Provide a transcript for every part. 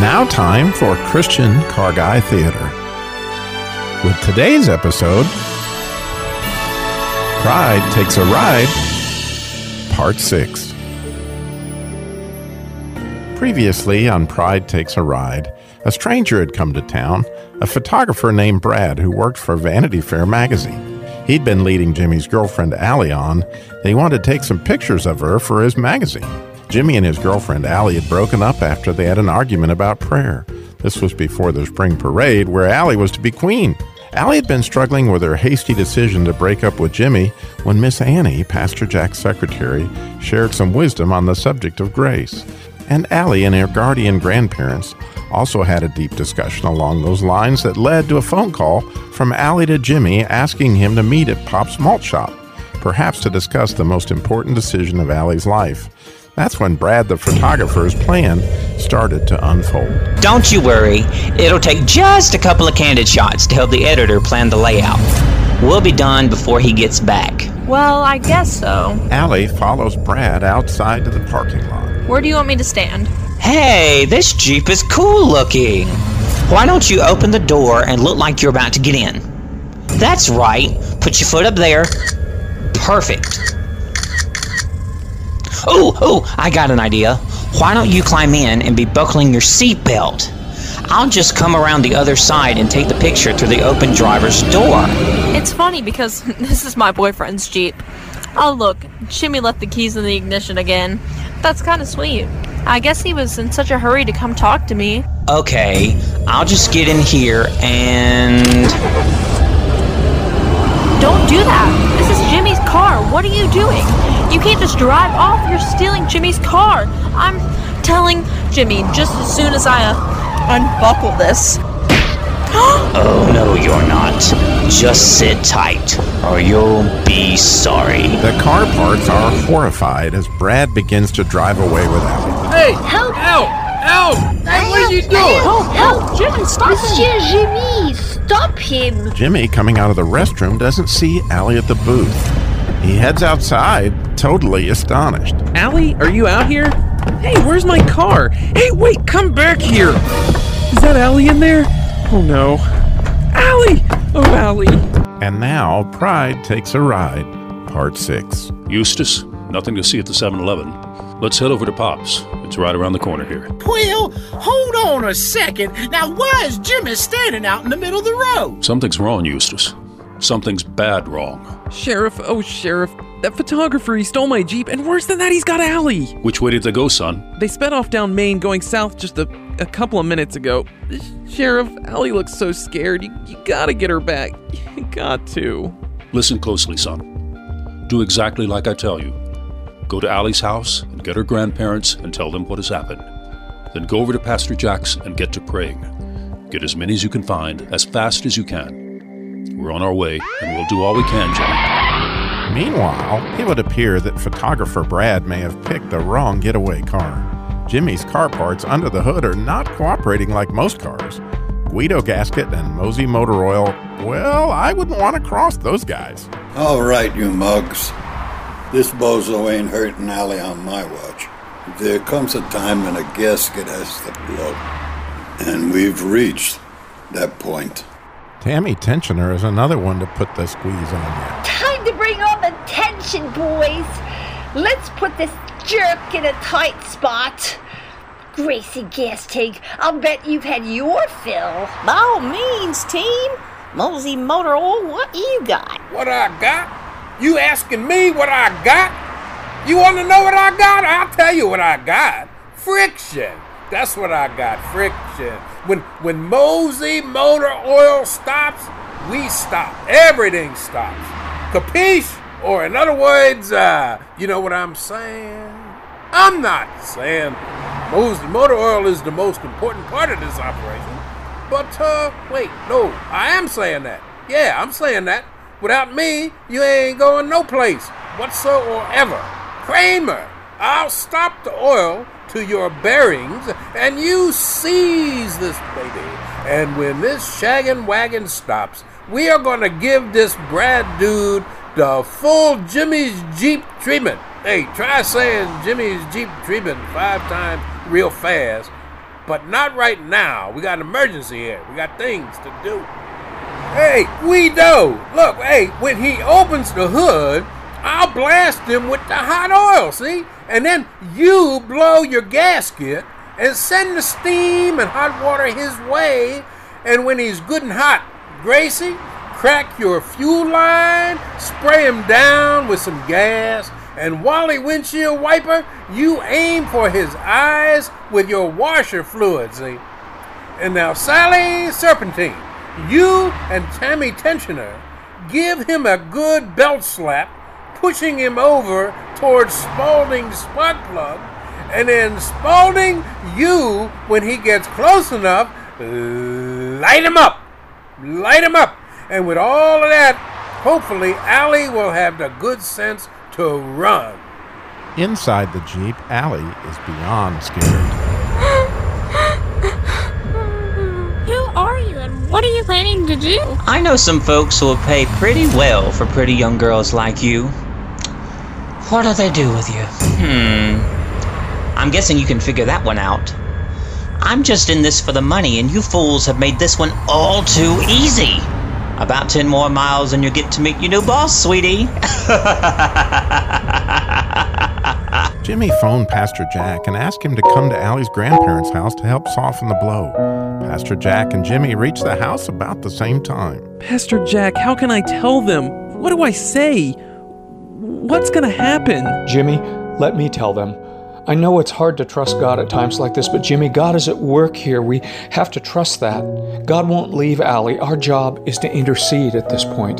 Now, time for Christian Car Guy Theater. With today's episode, Pride Takes a Ride, Part 6. Previously on Pride Takes a Ride, a stranger had come to town, a photographer named Brad who worked for Vanity Fair magazine. He'd been leading Jimmy's girlfriend Allie on, and he wanted to take some pictures of her for his magazine. Jimmy and his girlfriend Allie had broken up after they had an argument about prayer. This was before the spring parade, where Allie was to be queen. Allie had been struggling with her hasty decision to break up with Jimmy when Miss Annie, Pastor Jack's secretary, shared some wisdom on the subject of grace. And Allie and her guardian grandparents also had a deep discussion along those lines that led to a phone call from Allie to Jimmy asking him to meet at Pop's Malt Shop, perhaps to discuss the most important decision of Allie's life. That's when Brad the photographer's plan started to unfold. Don't you worry, it'll take just a couple of candid shots to help the editor plan the layout. We'll be done before he gets back. Well, I guess so. Allie follows Brad outside to the parking lot. Where do you want me to stand? Hey, this Jeep is cool looking. Why don't you open the door and look like you're about to get in? That's right. Put your foot up there. Perfect. Oh, oh, I got an idea. Why don't you climb in and be buckling your seatbelt? I'll just come around the other side and take the picture through the open driver's door. It's funny because this is my boyfriend's Jeep. Oh, look, Jimmy left the keys in the ignition again. That's kind of sweet. I guess he was in such a hurry to come talk to me. Okay, I'll just get in here and. Don't do that. This is Jimmy's car. What are you doing? You can't just drive off. You're stealing Jimmy's car. I'm telling Jimmy just as soon as I uh, unbuckle this. Oh, no, you're not. Just sit tight, or you'll be sorry. The car parts are horrified as Brad begins to drive away with Allie. Hey! Help! Help! Help! Hey, what are you doing? Help! Help! Jimmy, stop him! Jimmy, stop him! Jimmy, coming out of the restroom, doesn't see Allie at the booth. He heads outside, totally astonished. Allie, are you out here? Hey, where's my car? Hey, wait, come back here! Is that Allie in there? Oh no. Allie! Oh, Allie. And now, Pride Takes a Ride, Part 6. Eustace, nothing to see at the 7 Eleven. Let's head over to Pop's. It's right around the corner here. Well, hold on a second. Now, why is Jimmy standing out in the middle of the road? Something's wrong, Eustace. Something's bad wrong. Sheriff, oh, Sheriff. That photographer, he stole my Jeep, and worse than that, he's got Allie. Which way did they go, son? They sped off down Main going south just a, a couple of minutes ago. Sheriff, Allie looks so scared. You, you gotta get her back. You got to. Listen closely, son. Do exactly like I tell you. Go to Allie's house and get her grandparents and tell them what has happened. Then go over to Pastor Jack's and get to praying. Get as many as you can find as fast as you can. We're on our way, and we'll do all we can, Jimmy. Meanwhile, it would appear that photographer Brad may have picked the wrong getaway car. Jimmy's car parts under the hood are not cooperating like most cars. Guido gasket and Mosey motor oil, well, I wouldn't want to cross those guys. All right, you mugs. This bozo ain't hurting Allie on my watch. There comes a time when a gasket has to blow. And we've reached that point. Tammy Tensioner is another one to put the squeeze on you. Time to bring on the tension, boys. Let's put this jerk in a tight spot. Gracie Gas Tank, I'll bet you've had your fill. By all means, team. Mosey Motor Oil, what you got? What I got? You asking me what I got? You want to know what I got? I'll tell you what I got. Friction. That's what I got. Friction. When when Mosey Motor Oil stops, we stop. Everything stops. Capiche? Or in other words, uh, you know what I'm saying? I'm not saying Mosey Motor Oil is the most important part of this operation. But uh, wait, no, I am saying that. Yeah, I'm saying that. Without me, you ain't going no place whatsoever. Kramer, I'll stop the oil to your bearings and you seize this baby And when this shaggin' wagon stops, we are gonna give this Brad dude the full Jimmy's Jeep treatment. Hey, try saying Jimmy's Jeep treatment five times real fast, but not right now. We got an emergency here. We got things to do. Hey, Guido, look, hey, when he opens the hood, I'll blast him with the hot oil, see? And then you blow your gasket and send the steam and hot water his way. And when he's good and hot, Gracie, crack your fuel line, spray him down with some gas, and Wally windshield wiper, you aim for his eyes with your washer fluid, see? And now, Sally Serpentine, you and Tammy Tensioner give him a good belt slap, pushing him over towards Spaulding's spark plug, and then Spaulding, you, when he gets close enough, light him up. Light him up. And with all of that, hopefully Allie will have the good sense to run. Inside the Jeep, Allie is beyond scared. Who are you and what are you planning to do? I know some folks who will pay pretty well for pretty young girls like you. What do they do with you? Hmm. I'm guessing you can figure that one out. I'm just in this for the money, and you fools have made this one all too easy. About 10 more miles and you get to meet your new boss, sweetie. Jimmy phoned Pastor Jack and asked him to come to Allie's grandparents' house to help soften the blow. Pastor Jack and Jimmy reached the house about the same time. Pastor Jack, how can I tell them? What do I say? What's gonna happen? Jimmy, let me tell them. I know it's hard to trust God at times like this, but Jimmy, God is at work here. We have to trust that. God won't leave Allie. Our job is to intercede at this point.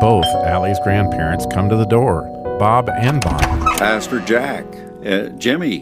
Both Allie's grandparents come to the door, Bob and Bonnie. Pastor Jack, uh, Jimmy,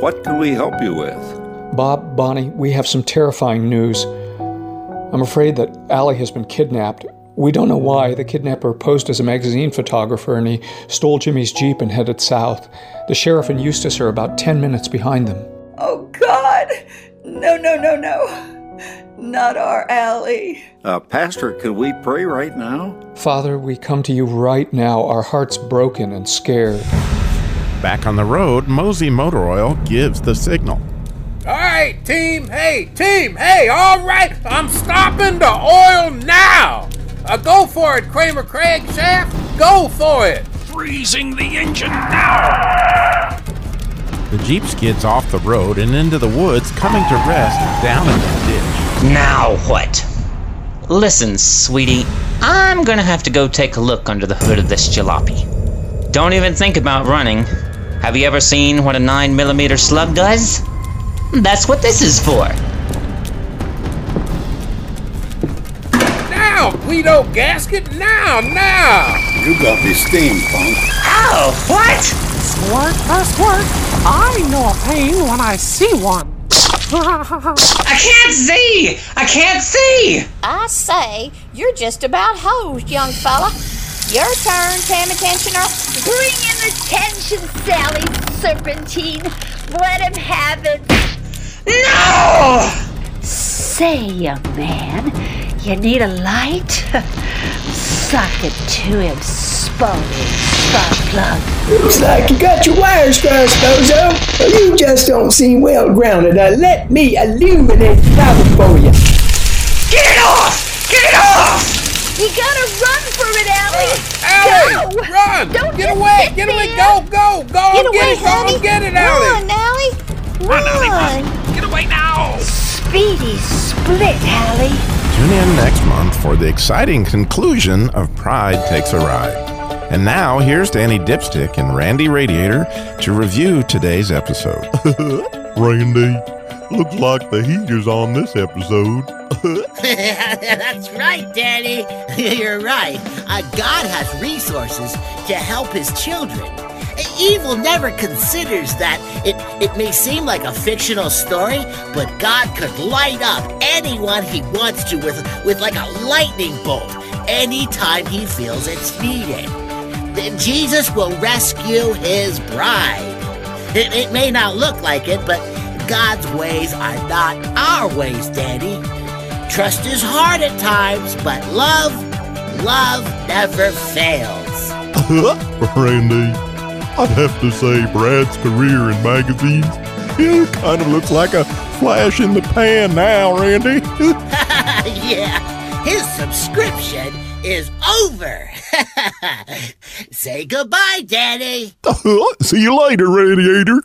what can we help you with? Bob, Bonnie, we have some terrifying news. I'm afraid that Allie has been kidnapped. We don't know why. The kidnapper posed as a magazine photographer and he stole Jimmy's Jeep and headed south. The sheriff and Eustace are about 10 minutes behind them. Oh, God! No, no, no, no. Not our Allie. Uh, Pastor, can we pray right now? Father, we come to you right now, our hearts broken and scared. Back on the road, Mosey Motor Oil gives the signal. All right, team. Hey, team. Hey, all right. I'm stopping the oil now. Uh, go for it, Kramer Craig Shaft. Go for it. Freezing the engine now! The Jeep skids off the road and into the woods, coming to rest down in the ditch. Now what? Listen, sweetie, I'm gonna have to go take a look under the hood of this jalopy. Don't even think about running. Have you ever seen what a 9mm slug does? That's what this is for. Now, Guido Gasket. Now, now. You got me steamed, punk. Oh, what? Squirt, uh, squirt. I know a pain when I see one. I can't see! I can't see! I say, you're just about hosed, young fella. Your turn, Tammy Tensioner. Bring in the tension, Sally Serpentine. Let him have it. No! Say, young man, you need a light? Suck it to him, spony spark plug. Looks like you got your wires crossed, Bozo. Well, you just don't seem well grounded. Now let me illuminate the problem for you. Get it off! Get it off! You gotta run for it, Allie. Allie, Go! run! Don't get away! sit Get away! there. Go, go, go! Get and away, get it! Go honey. and get it, Allie! Run, Allie. Run, Allie, Run. run! Get away now! Speedy split, Allie. Tune in next month for the exciting conclusion of Pride Takes a Ride. And now, here's Danny Dipstick and Randy Radiator to review today's episode. Randy, looks like the heater's on this episode. That's right, Danny. You're right. Uh, God has resources to help his children. Evil never considers that it, it may seem like a fictional story, but God could light up anyone he wants to with, with like a lightning bolt anytime he feels it's needed. Then Jesus will rescue his bride. It, it may not look like it, but God's ways are not our ways, Danny. Trust is hard at times, but love, love never fails. Randy, I'd have to say Brad's career in magazines it kind of looks like a flash in the pan now, Randy. yeah, his subscription is over. Say goodbye, Danny. See you later, Radiator.